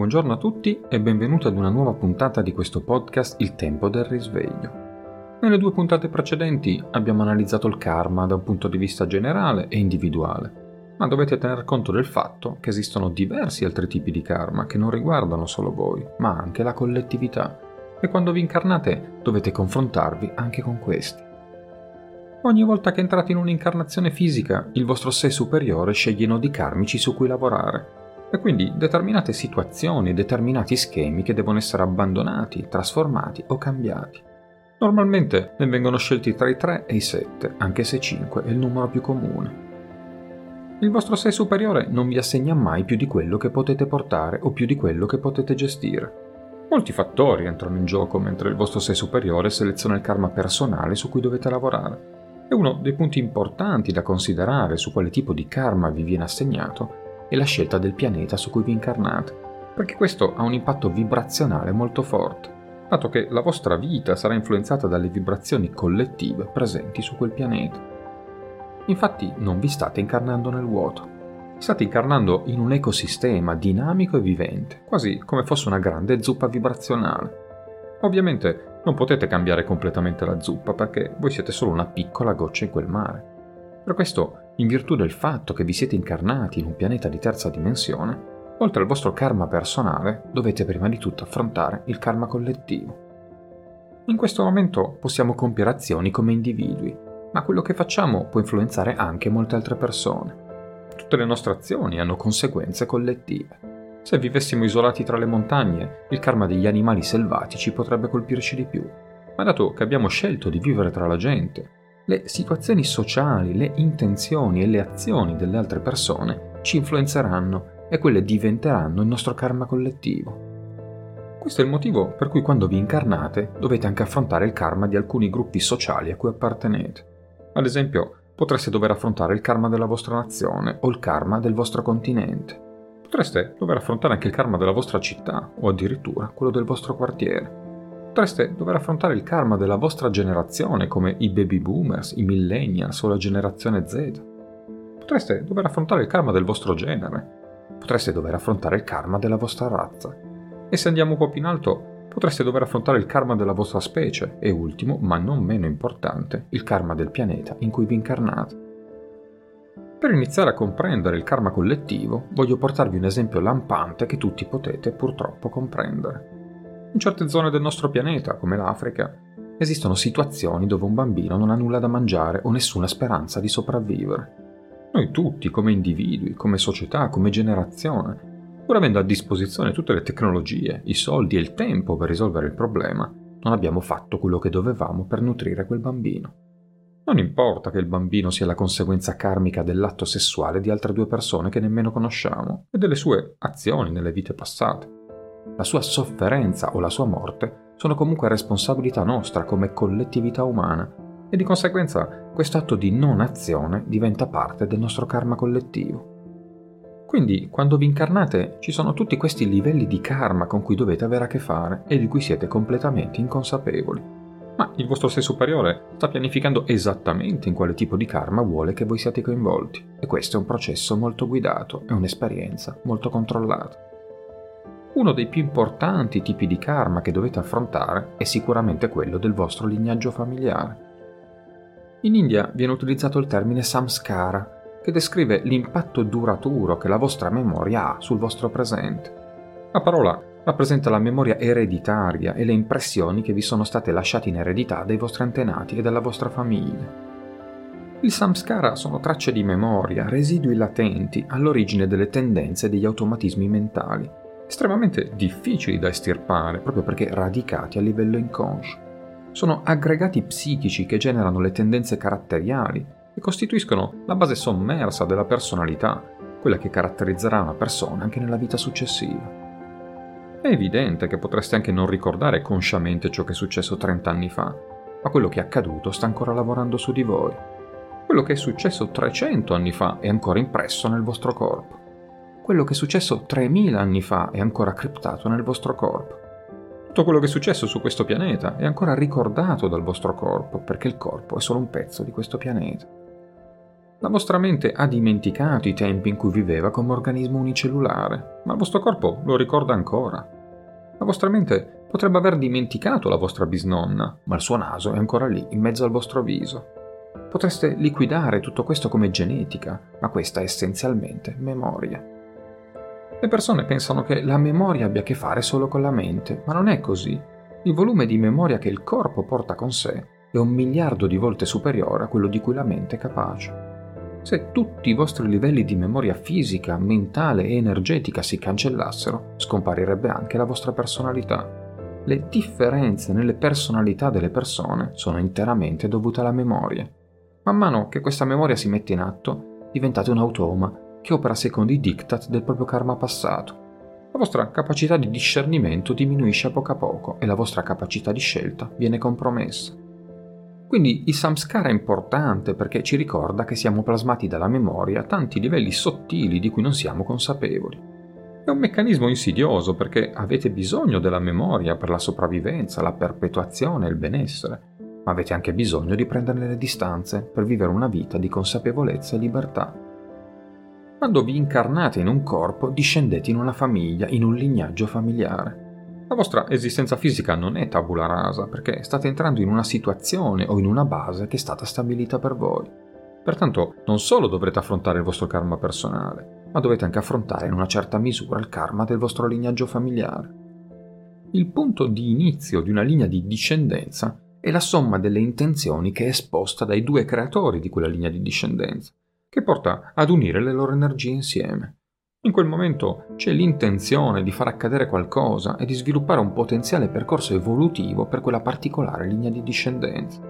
buongiorno a tutti e benvenuti ad una nuova puntata di questo podcast Il tempo del risveglio. Nelle due puntate precedenti abbiamo analizzato il karma da un punto di vista generale e individuale, ma dovete tener conto del fatto che esistono diversi altri tipi di karma che non riguardano solo voi, ma anche la collettività, e quando vi incarnate dovete confrontarvi anche con questi. Ogni volta che entrate in un'incarnazione fisica, il vostro sé superiore sceglie nodi karmici su cui lavorare e quindi determinate situazioni, determinati schemi che devono essere abbandonati, trasformati o cambiati. Normalmente ne vengono scelti tra i 3 e i 7, anche se 5 è il numero più comune. Il vostro sé superiore non vi assegna mai più di quello che potete portare o più di quello che potete gestire. Molti fattori entrano in gioco mentre il vostro sé superiore seleziona il karma personale su cui dovete lavorare. E uno dei punti importanti da considerare su quale tipo di karma vi viene assegnato e la scelta del pianeta su cui vi incarnate, perché questo ha un impatto vibrazionale molto forte, dato che la vostra vita sarà influenzata dalle vibrazioni collettive presenti su quel pianeta. Infatti non vi state incarnando nel vuoto, state incarnando in un ecosistema dinamico e vivente, quasi come fosse una grande zuppa vibrazionale. Ovviamente non potete cambiare completamente la zuppa perché voi siete solo una piccola goccia in quel mare. Per questo, in virtù del fatto che vi siete incarnati in un pianeta di terza dimensione, oltre al vostro karma personale, dovete prima di tutto affrontare il karma collettivo. In questo momento possiamo compiere azioni come individui, ma quello che facciamo può influenzare anche molte altre persone. Tutte le nostre azioni hanno conseguenze collettive. Se vivessimo isolati tra le montagne, il karma degli animali selvatici potrebbe colpirci di più. Ma dato che abbiamo scelto di vivere tra la gente, le situazioni sociali, le intenzioni e le azioni delle altre persone ci influenzeranno e quelle diventeranno il nostro karma collettivo. Questo è il motivo per cui quando vi incarnate dovete anche affrontare il karma di alcuni gruppi sociali a cui appartenete. Ad esempio, potreste dover affrontare il karma della vostra nazione o il karma del vostro continente. Potreste dover affrontare anche il karma della vostra città o addirittura quello del vostro quartiere. Potreste dover affrontare il karma della vostra generazione come i baby boomers, i millennials o la generazione Z. Potreste dover affrontare il karma del vostro genere. Potreste dover affrontare il karma della vostra razza. E se andiamo un po' più in alto, potreste dover affrontare il karma della vostra specie e ultimo, ma non meno importante, il karma del pianeta in cui vi incarnate. Per iniziare a comprendere il karma collettivo, voglio portarvi un esempio lampante che tutti potete purtroppo comprendere. In certe zone del nostro pianeta, come l'Africa, esistono situazioni dove un bambino non ha nulla da mangiare o nessuna speranza di sopravvivere. Noi tutti, come individui, come società, come generazione, pur avendo a disposizione tutte le tecnologie, i soldi e il tempo per risolvere il problema, non abbiamo fatto quello che dovevamo per nutrire quel bambino. Non importa che il bambino sia la conseguenza karmica dell'atto sessuale di altre due persone che nemmeno conosciamo e delle sue azioni nelle vite passate la sua sofferenza o la sua morte sono comunque responsabilità nostra come collettività umana e di conseguenza questo atto di non azione diventa parte del nostro karma collettivo. Quindi quando vi incarnate ci sono tutti questi livelli di karma con cui dovete avere a che fare e di cui siete completamente inconsapevoli. Ma il vostro sé superiore sta pianificando esattamente in quale tipo di karma vuole che voi siate coinvolti e questo è un processo molto guidato e un'esperienza molto controllata. Uno dei più importanti tipi di karma che dovete affrontare è sicuramente quello del vostro lignaggio familiare. In India viene utilizzato il termine samskara, che descrive l'impatto duraturo che la vostra memoria ha sul vostro presente. La parola rappresenta la memoria ereditaria e le impressioni che vi sono state lasciate in eredità dai vostri antenati e dalla vostra famiglia. Il samskara sono tracce di memoria, residui latenti all'origine delle tendenze e degli automatismi mentali estremamente difficili da estirpare proprio perché radicati a livello inconscio. Sono aggregati psichici che generano le tendenze caratteriali e costituiscono la base sommersa della personalità, quella che caratterizzerà una persona anche nella vita successiva. È evidente che potreste anche non ricordare consciamente ciò che è successo 30 anni fa, ma quello che è accaduto sta ancora lavorando su di voi. Quello che è successo 300 anni fa è ancora impresso nel vostro corpo quello che è successo 3000 anni fa è ancora criptato nel vostro corpo. Tutto quello che è successo su questo pianeta è ancora ricordato dal vostro corpo, perché il corpo è solo un pezzo di questo pianeta. La vostra mente ha dimenticato i tempi in cui viveva come organismo unicellulare, ma il vostro corpo lo ricorda ancora. La vostra mente potrebbe aver dimenticato la vostra bisnonna, ma il suo naso è ancora lì, in mezzo al vostro viso. Potreste liquidare tutto questo come genetica, ma questa è essenzialmente memoria. Le persone pensano che la memoria abbia a che fare solo con la mente, ma non è così. Il volume di memoria che il corpo porta con sé è un miliardo di volte superiore a quello di cui la mente è capace. Se tutti i vostri livelli di memoria fisica, mentale e energetica si cancellassero, scomparirebbe anche la vostra personalità. Le differenze nelle personalità delle persone sono interamente dovute alla memoria. Man mano che questa memoria si mette in atto, diventate un automa che opera secondo i diktat del proprio karma passato. La vostra capacità di discernimento diminuisce a poco a poco e la vostra capacità di scelta viene compromessa. Quindi il samskara è importante perché ci ricorda che siamo plasmati dalla memoria a tanti livelli sottili di cui non siamo consapevoli. È un meccanismo insidioso perché avete bisogno della memoria per la sopravvivenza, la perpetuazione e il benessere, ma avete anche bisogno di prenderne le distanze per vivere una vita di consapevolezza e libertà. Quando vi incarnate in un corpo, discendete in una famiglia, in un lignaggio familiare. La vostra esistenza fisica non è tabula rasa perché state entrando in una situazione o in una base che è stata stabilita per voi. Pertanto non solo dovrete affrontare il vostro karma personale, ma dovete anche affrontare in una certa misura il karma del vostro lignaggio familiare. Il punto di inizio di una linea di discendenza è la somma delle intenzioni che è esposta dai due creatori di quella linea di discendenza, che porta ad unire le loro energie insieme. In quel momento c'è l'intenzione di far accadere qualcosa e di sviluppare un potenziale percorso evolutivo per quella particolare linea di discendenza.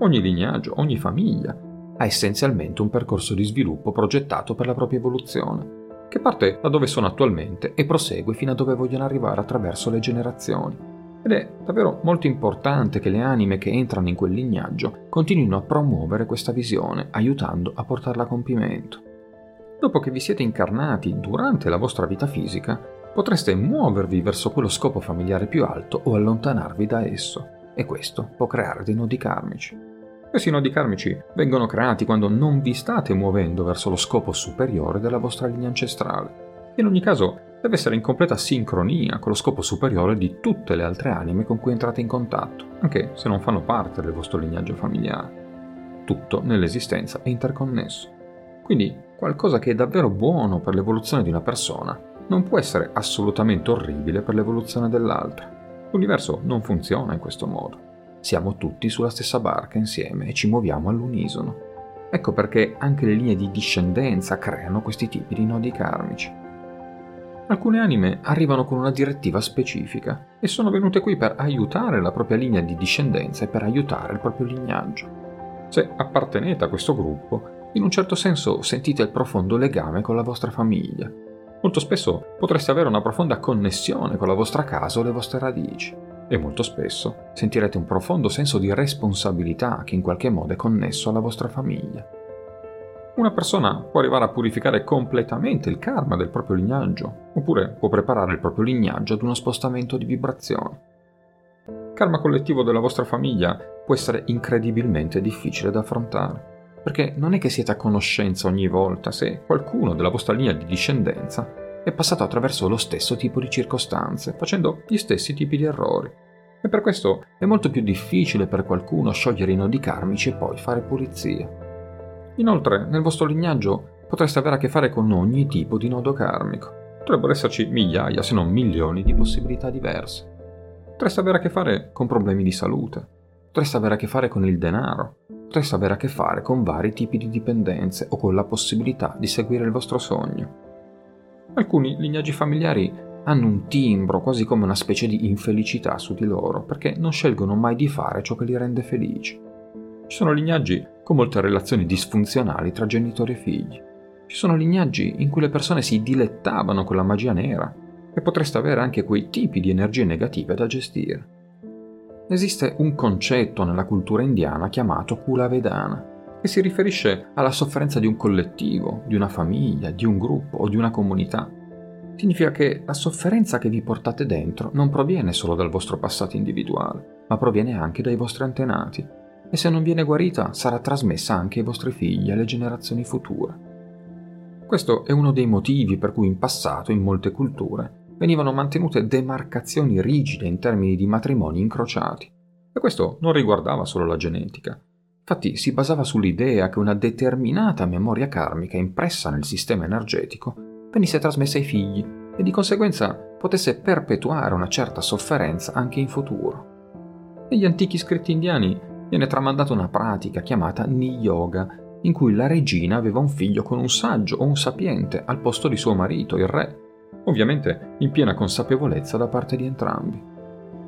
Ogni lignaggio, ogni famiglia ha essenzialmente un percorso di sviluppo progettato per la propria evoluzione, che parte da dove sono attualmente e prosegue fino a dove vogliono arrivare attraverso le generazioni. Ed è davvero molto importante che le anime che entrano in quel lignaggio continuino a promuovere questa visione, aiutando a portarla a compimento. Dopo che vi siete incarnati durante la vostra vita fisica, potreste muovervi verso quello scopo familiare più alto o allontanarvi da esso, e questo può creare dei nodi karmici. Questi nodi karmici vengono creati quando non vi state muovendo verso lo scopo superiore della vostra linea ancestrale. In ogni caso, deve essere in completa sincronia con lo scopo superiore di tutte le altre anime con cui entrate in contatto, anche se non fanno parte del vostro lignaggio familiare. Tutto nell'esistenza è interconnesso. Quindi qualcosa che è davvero buono per l'evoluzione di una persona non può essere assolutamente orribile per l'evoluzione dell'altra. L'universo non funziona in questo modo. Siamo tutti sulla stessa barca insieme e ci muoviamo all'unisono. Ecco perché anche le linee di discendenza creano questi tipi di nodi karmici. Alcune anime arrivano con una direttiva specifica e sono venute qui per aiutare la propria linea di discendenza e per aiutare il proprio lignaggio. Se appartenete a questo gruppo, in un certo senso sentite il profondo legame con la vostra famiglia. Molto spesso potreste avere una profonda connessione con la vostra casa o le vostre radici e molto spesso sentirete un profondo senso di responsabilità che in qualche modo è connesso alla vostra famiglia. Una persona può arrivare a purificare completamente il karma del proprio lignaggio, oppure può preparare il proprio lignaggio ad uno spostamento di vibrazione. Il karma collettivo della vostra famiglia può essere incredibilmente difficile da affrontare perché non è che siete a conoscenza ogni volta se qualcuno della vostra linea di discendenza è passato attraverso lo stesso tipo di circostanze, facendo gli stessi tipi di errori. E per questo è molto più difficile per qualcuno sciogliere i nodi karmici e poi fare pulizia. Inoltre, nel vostro lignaggio potreste avere a che fare con ogni tipo di nodo karmico. Potrebbero esserci migliaia, se non milioni, di possibilità diverse. Potreste avere a che fare con problemi di salute. Potreste avere a che fare con il denaro, potreste avere a che fare con vari tipi di dipendenze o con la possibilità di seguire il vostro sogno. Alcuni lignaggi familiari hanno un timbro quasi come una specie di infelicità su di loro perché non scelgono mai di fare ciò che li rende felici. Ci sono lignaggi con molte relazioni disfunzionali tra genitori e figli. Ci sono lignaggi in cui le persone si dilettavano con la magia nera e potreste avere anche quei tipi di energie negative da gestire esiste un concetto nella cultura indiana chiamato Kula Vedana, che si riferisce alla sofferenza di un collettivo, di una famiglia, di un gruppo o di una comunità. Significa che la sofferenza che vi portate dentro non proviene solo dal vostro passato individuale, ma proviene anche dai vostri antenati. E se non viene guarita sarà trasmessa anche ai vostri figli e alle generazioni future. Questo è uno dei motivi per cui in passato in molte culture venivano mantenute demarcazioni rigide in termini di matrimoni incrociati. E questo non riguardava solo la genetica. Infatti si basava sull'idea che una determinata memoria karmica impressa nel sistema energetico venisse trasmessa ai figli e di conseguenza potesse perpetuare una certa sofferenza anche in futuro. Negli antichi scritti indiani viene tramandata una pratica chiamata Niyoga, in cui la regina aveva un figlio con un saggio o un sapiente al posto di suo marito, il re, ovviamente in piena consapevolezza da parte di entrambi.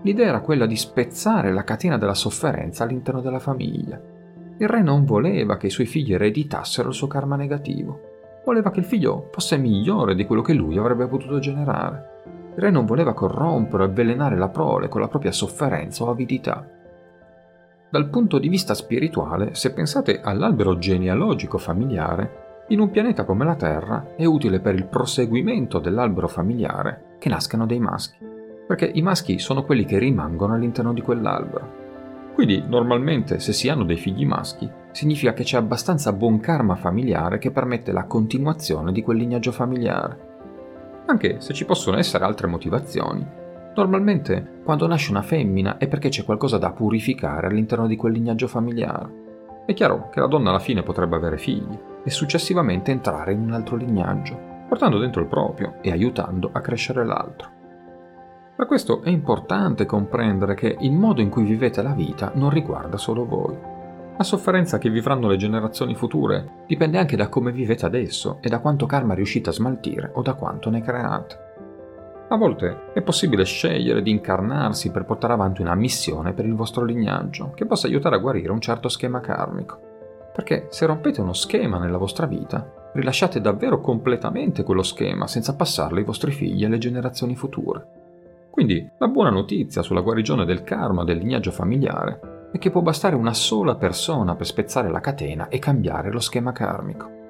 L'idea era quella di spezzare la catena della sofferenza all'interno della famiglia. Il re non voleva che i suoi figli ereditassero il suo karma negativo, voleva che il figlio fosse migliore di quello che lui avrebbe potuto generare. Il re non voleva corrompere o avvelenare la prole con la propria sofferenza o avidità dal punto di vista spirituale, se pensate all'albero genealogico familiare, in un pianeta come la Terra è utile per il proseguimento dell'albero familiare che nascano dei maschi, perché i maschi sono quelli che rimangono all'interno di quell'albero. Quindi normalmente se si hanno dei figli maschi significa che c'è abbastanza buon karma familiare che permette la continuazione di quel lignaggio familiare. Anche se ci possono essere altre motivazioni, Normalmente, quando nasce una femmina è perché c'è qualcosa da purificare all'interno di quel lignaggio familiare. È chiaro che la donna alla fine potrebbe avere figli e successivamente entrare in un altro lignaggio, portando dentro il proprio e aiutando a crescere l'altro. Per questo è importante comprendere che il modo in cui vivete la vita non riguarda solo voi. La sofferenza che vivranno le generazioni future dipende anche da come vivete adesso e da quanto karma riuscite a smaltire o da quanto ne create. A volte è possibile scegliere di incarnarsi per portare avanti una missione per il vostro lignaggio che possa aiutare a guarire un certo schema karmico. Perché se rompete uno schema nella vostra vita, rilasciate davvero completamente quello schema senza passarlo ai vostri figli e alle generazioni future. Quindi la buona notizia sulla guarigione del karma del lignaggio familiare è che può bastare una sola persona per spezzare la catena e cambiare lo schema karmico.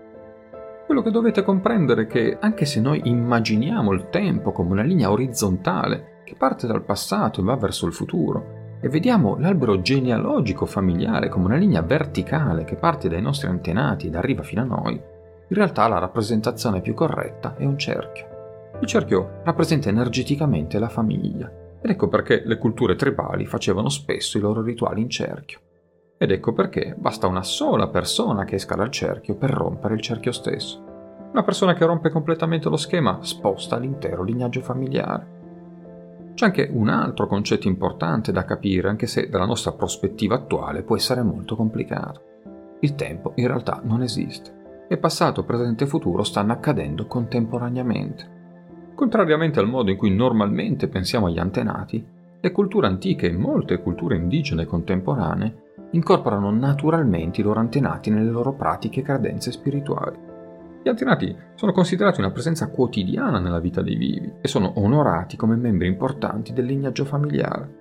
Quello che dovete comprendere è che anche se noi immaginiamo il tempo come una linea orizzontale che parte dal passato e va verso il futuro, e vediamo l'albero genealogico familiare come una linea verticale che parte dai nostri antenati ed arriva fino a noi, in realtà la rappresentazione più corretta è un cerchio. Il cerchio rappresenta energeticamente la famiglia, ed ecco perché le culture tribali facevano spesso i loro rituali in cerchio. Ed ecco perché basta una sola persona che esca dal cerchio per rompere il cerchio stesso. Una persona che rompe completamente lo schema sposta l'intero lignaggio familiare. C'è anche un altro concetto importante da capire, anche se dalla nostra prospettiva attuale può essere molto complicato. Il tempo in realtà non esiste e passato, presente e futuro stanno accadendo contemporaneamente. Contrariamente al modo in cui normalmente pensiamo agli antenati, le culture antiche e molte culture indigene contemporanee incorporano naturalmente i loro antenati nelle loro pratiche e credenze spirituali. Gli antenati sono considerati una presenza quotidiana nella vita dei vivi e sono onorati come membri importanti del lignaggio familiare.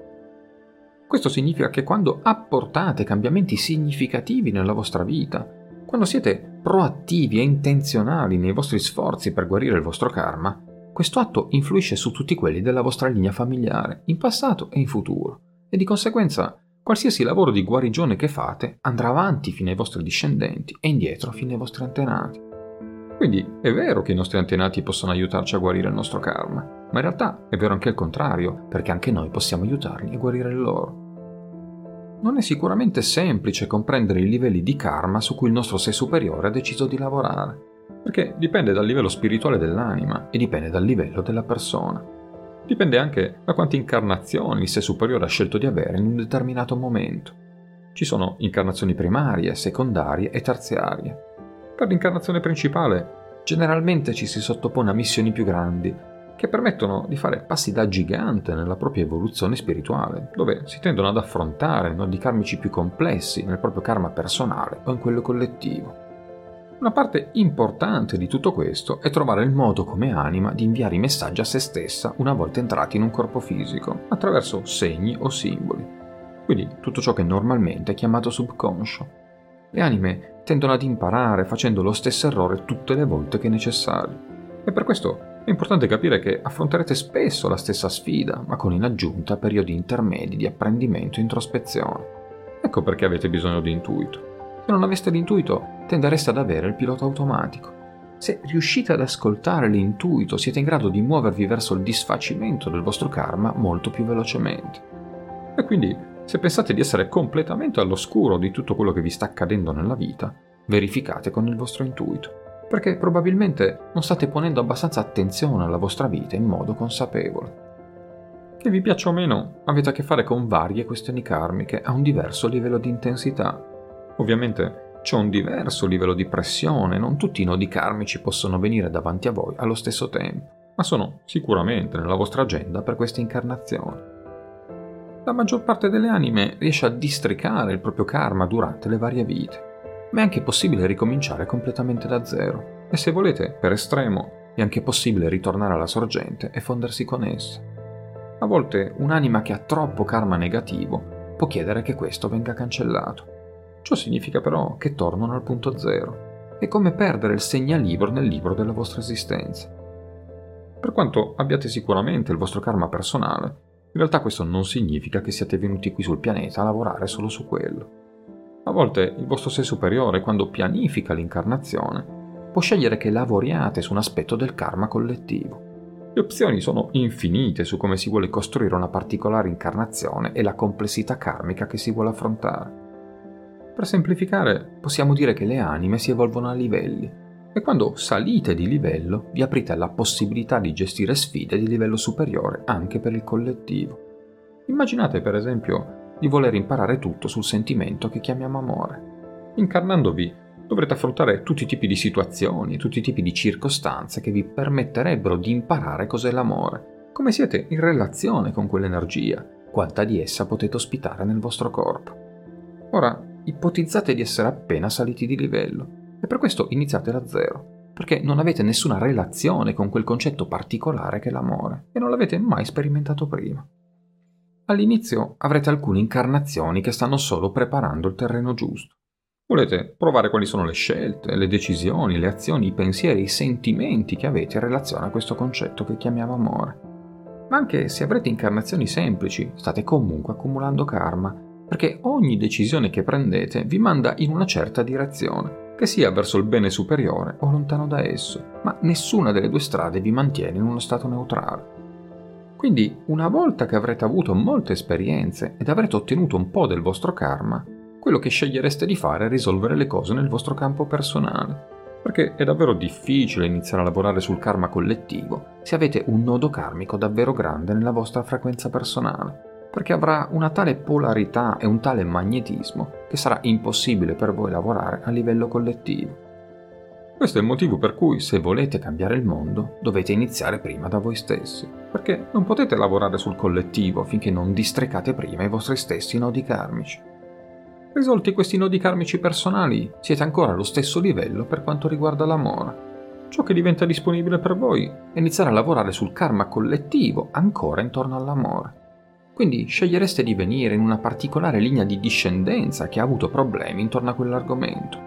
Questo significa che quando apportate cambiamenti significativi nella vostra vita, quando siete proattivi e intenzionali nei vostri sforzi per guarire il vostro karma, questo atto influisce su tutti quelli della vostra linea familiare, in passato e in futuro, e di conseguenza Qualsiasi lavoro di guarigione che fate andrà avanti fino ai vostri discendenti e indietro fino ai vostri antenati. Quindi è vero che i nostri antenati possono aiutarci a guarire il nostro karma, ma in realtà è vero anche il contrario, perché anche noi possiamo aiutarli a guarire il loro. Non è sicuramente semplice comprendere i livelli di karma su cui il nostro sé superiore ha deciso di lavorare, perché dipende dal livello spirituale dell'anima e dipende dal livello della persona. Dipende anche da quante incarnazioni il sé superiore ha scelto di avere in un determinato momento. Ci sono incarnazioni primarie, secondarie e terziarie. Per l'incarnazione principale generalmente ci si sottopone a missioni più grandi, che permettono di fare passi da gigante nella propria evoluzione spirituale, dove si tendono ad affrontare nodi karmici più complessi nel proprio karma personale o in quello collettivo. Una parte importante di tutto questo è trovare il modo come anima di inviare i messaggi a se stessa una volta entrati in un corpo fisico, attraverso segni o simboli. Quindi tutto ciò che normalmente è chiamato subconscio. Le anime tendono ad imparare facendo lo stesso errore tutte le volte che è necessario. E per questo è importante capire che affronterete spesso la stessa sfida, ma con in aggiunta periodi intermedi di apprendimento e introspezione. Ecco perché avete bisogno di intuito. Se non aveste l'intuito, tendereste ad avere il pilota automatico. Se riuscite ad ascoltare l'intuito, siete in grado di muovervi verso il disfacimento del vostro karma molto più velocemente. E quindi, se pensate di essere completamente all'oscuro di tutto quello che vi sta accadendo nella vita, verificate con il vostro intuito, perché probabilmente non state ponendo abbastanza attenzione alla vostra vita in modo consapevole. Che vi piaccia o meno, avete a che fare con varie questioni karmiche a un diverso livello di intensità. Ovviamente c'è un diverso livello di pressione, non tutti i nodi karmici possono venire davanti a voi allo stesso tempo, ma sono sicuramente nella vostra agenda per questa incarnazione. La maggior parte delle anime riesce a districare il proprio karma durante le varie vite, ma è anche possibile ricominciare completamente da zero, e se volete, per estremo, è anche possibile ritornare alla sorgente e fondersi con essa. A volte un'anima che ha troppo karma negativo può chiedere che questo venga cancellato. Ciò significa però che tornano al punto zero. È come perdere il segnalibro nel libro della vostra esistenza. Per quanto abbiate sicuramente il vostro karma personale, in realtà questo non significa che siate venuti qui sul pianeta a lavorare solo su quello. A volte il vostro sé superiore, quando pianifica l'incarnazione, può scegliere che lavoriate su un aspetto del karma collettivo. Le opzioni sono infinite su come si vuole costruire una particolare incarnazione e la complessità karmica che si vuole affrontare. Per semplificare, possiamo dire che le anime si evolvono a livelli e quando salite di livello vi aprite alla possibilità di gestire sfide di livello superiore anche per il collettivo. Immaginate per esempio di voler imparare tutto sul sentimento che chiamiamo amore. Incarnandovi dovrete affrontare tutti i tipi di situazioni, tutti i tipi di circostanze che vi permetterebbero di imparare cos'è l'amore, come siete in relazione con quell'energia, quanta di essa potete ospitare nel vostro corpo. Ora, ipotizzate di essere appena saliti di livello e per questo iniziate da zero, perché non avete nessuna relazione con quel concetto particolare che è l'amore e non l'avete mai sperimentato prima. All'inizio avrete alcune incarnazioni che stanno solo preparando il terreno giusto. Volete provare quali sono le scelte, le decisioni, le azioni, i pensieri, i sentimenti che avete in relazione a questo concetto che chiamiamo amore. Ma anche se avrete incarnazioni semplici, state comunque accumulando karma, perché ogni decisione che prendete vi manda in una certa direzione, che sia verso il bene superiore o lontano da esso, ma nessuna delle due strade vi mantiene in uno stato neutrale. Quindi, una volta che avrete avuto molte esperienze ed avrete ottenuto un po' del vostro karma, quello che scegliereste di fare è risolvere le cose nel vostro campo personale. Perché è davvero difficile iniziare a lavorare sul karma collettivo se avete un nodo karmico davvero grande nella vostra frequenza personale, perché avrà una tale polarità e un tale magnetismo che sarà impossibile per voi lavorare a livello collettivo. Questo è il motivo per cui se volete cambiare il mondo dovete iniziare prima da voi stessi, perché non potete lavorare sul collettivo finché non distrecate prima i vostri stessi nodi karmici. Risolti questi nodi karmici personali, siete ancora allo stesso livello per quanto riguarda l'amore. Ciò che diventa disponibile per voi è iniziare a lavorare sul karma collettivo ancora intorno all'amore. Quindi scegliereste di venire in una particolare linea di discendenza che ha avuto problemi intorno a quell'argomento,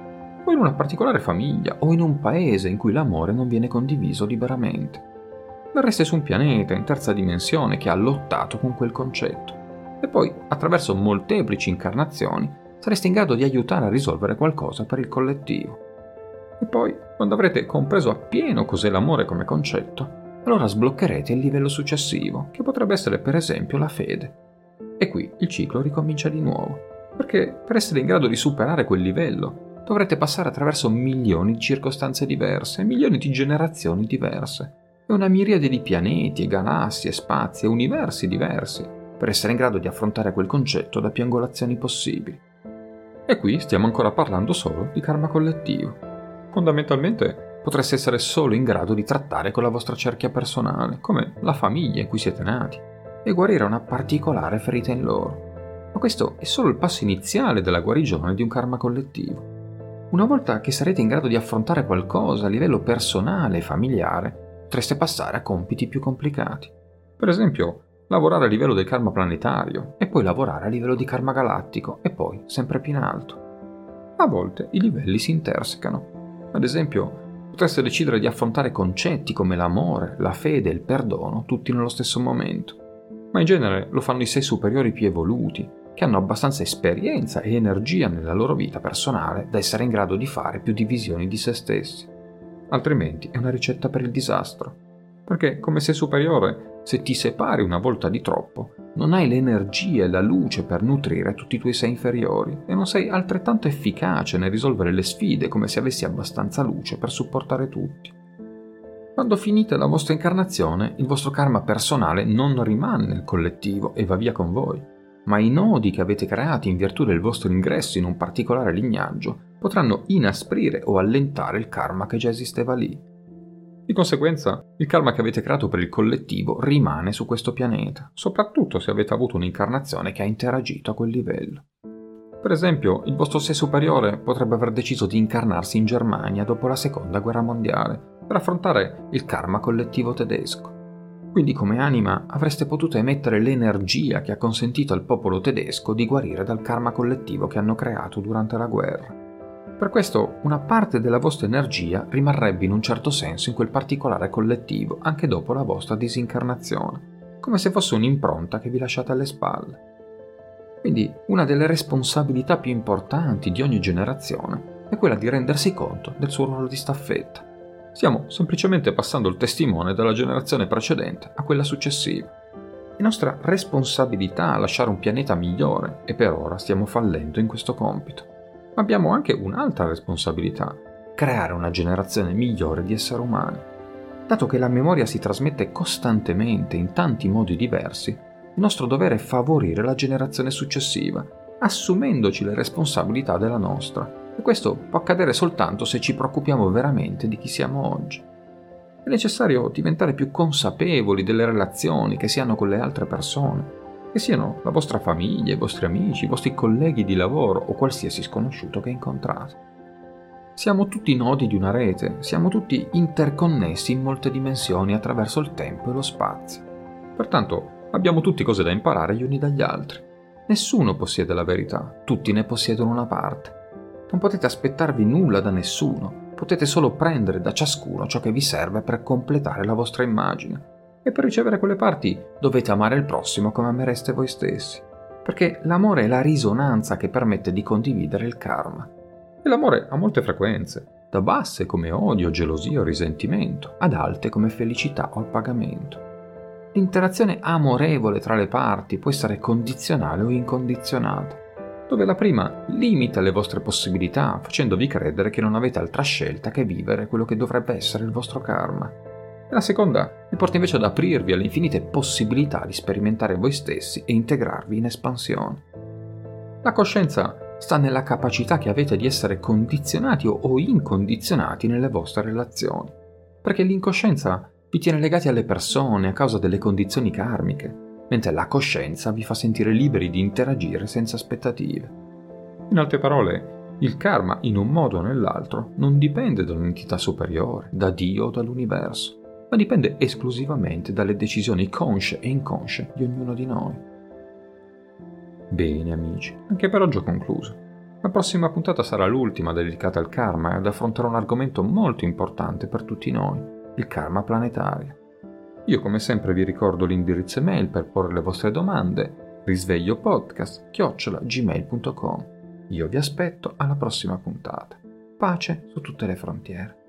o in una particolare famiglia, o in un paese in cui l'amore non viene condiviso liberamente. Verreste su un pianeta in terza dimensione che ha lottato con quel concetto, e poi, attraverso molteplici incarnazioni, sareste in grado di aiutare a risolvere qualcosa per il collettivo. E poi, quando avrete compreso appieno cos'è l'amore come concetto, allora sbloccherete il livello successivo, che potrebbe essere per esempio la fede. E qui il ciclo ricomincia di nuovo, perché per essere in grado di superare quel livello dovrete passare attraverso milioni di circostanze diverse, milioni di generazioni diverse, e una miriade di pianeti, galassie, spazi e universi diversi, per essere in grado di affrontare quel concetto da più angolazioni possibili. E qui stiamo ancora parlando solo di karma collettivo. Fondamentalmente potreste essere solo in grado di trattare con la vostra cerchia personale, come la famiglia in cui siete nati, e guarire una particolare ferita in loro. Ma questo è solo il passo iniziale della guarigione di un karma collettivo. Una volta che sarete in grado di affrontare qualcosa a livello personale e familiare, potreste passare a compiti più complicati. Per esempio, lavorare a livello del karma planetario e poi lavorare a livello di karma galattico e poi sempre più in alto. A volte i livelli si intersecano. Ad esempio, potreste decidere di affrontare concetti come l'amore, la fede e il perdono tutti nello stesso momento. Ma in genere lo fanno i sei superiori più evoluti, che hanno abbastanza esperienza e energia nella loro vita personale da essere in grado di fare più divisioni di se stessi. Altrimenti è una ricetta per il disastro. Perché come sei superiore, se ti separi una volta di troppo, non hai l'energia e la luce per nutrire tutti i tuoi sei inferiori e non sei altrettanto efficace nel risolvere le sfide come se avessi abbastanza luce per supportare tutti. Quando finite la vostra incarnazione, il vostro karma personale non rimane nel collettivo e va via con voi, ma i nodi che avete creati in virtù del vostro ingresso in un particolare lignaggio potranno inasprire o allentare il karma che già esisteva lì. Di conseguenza, il karma che avete creato per il collettivo rimane su questo pianeta, soprattutto se avete avuto un'incarnazione che ha interagito a quel livello. Per esempio, il vostro sé superiore potrebbe aver deciso di incarnarsi in Germania dopo la seconda guerra mondiale per affrontare il karma collettivo tedesco. Quindi come anima avreste potuto emettere l'energia che ha consentito al popolo tedesco di guarire dal karma collettivo che hanno creato durante la guerra. Per questo una parte della vostra energia rimarrebbe in un certo senso in quel particolare collettivo anche dopo la vostra disincarnazione, come se fosse un'impronta che vi lasciate alle spalle. Quindi una delle responsabilità più importanti di ogni generazione è quella di rendersi conto del suo ruolo di staffetta Stiamo semplicemente passando il testimone dalla generazione precedente a quella successiva. È nostra responsabilità lasciare un pianeta migliore e per ora stiamo fallendo in questo compito. Ma abbiamo anche un'altra responsabilità, creare una generazione migliore di esseri umani. Dato che la memoria si trasmette costantemente in tanti modi diversi, il nostro dovere è favorire la generazione successiva, assumendoci le responsabilità della nostra e questo può accadere soltanto se ci preoccupiamo veramente di chi siamo oggi. È necessario diventare più consapevoli delle relazioni che si hanno con le altre persone, che siano la vostra famiglia, i vostri amici, i vostri colleghi di lavoro o qualsiasi sconosciuto che incontrate. Siamo tutti nodi di una rete, siamo tutti interconnessi in molte dimensioni attraverso il tempo e lo spazio. Pertanto abbiamo tutti cose da imparare gli uni dagli altri. Nessuno possiede la verità, tutti ne possiedono una parte. Non potete aspettarvi nulla da nessuno, potete solo prendere da ciascuno ciò che vi serve per completare la vostra immagine. E per ricevere quelle parti dovete amare il prossimo come amereste voi stessi. Perché l'amore è la risonanza che permette di condividere il karma. E l'amore ha molte frequenze, da basse come odio, gelosia o risentimento, ad alte come felicità o appagamento. L'interazione amorevole tra le parti può essere condizionale o incondizionata dove la prima limita le vostre possibilità, facendovi credere che non avete altra scelta che vivere quello che dovrebbe essere il vostro karma. E la seconda vi porta invece ad aprirvi alle infinite possibilità di sperimentare voi stessi e integrarvi in espansione. La coscienza sta nella capacità che avete di essere condizionati o incondizionati nelle vostre relazioni, perché l'incoscienza vi tiene legati alle persone a causa delle condizioni karmiche mentre la coscienza vi fa sentire liberi di interagire senza aspettative. In altre parole, il karma, in un modo o nell'altro, non dipende da un'entità superiore, da Dio o dall'universo, ma dipende esclusivamente dalle decisioni consce e inconsce di ognuno di noi. Bene amici, anche per oggi ho concluso. La prossima puntata sarà l'ultima dedicata al karma ed affronterò un argomento molto importante per tutti noi, il karma planetario. Io come sempre vi ricordo l'indirizzo email per porre le vostre domande, risveglio podcast gmail.com. Io vi aspetto alla prossima puntata. Pace su tutte le frontiere.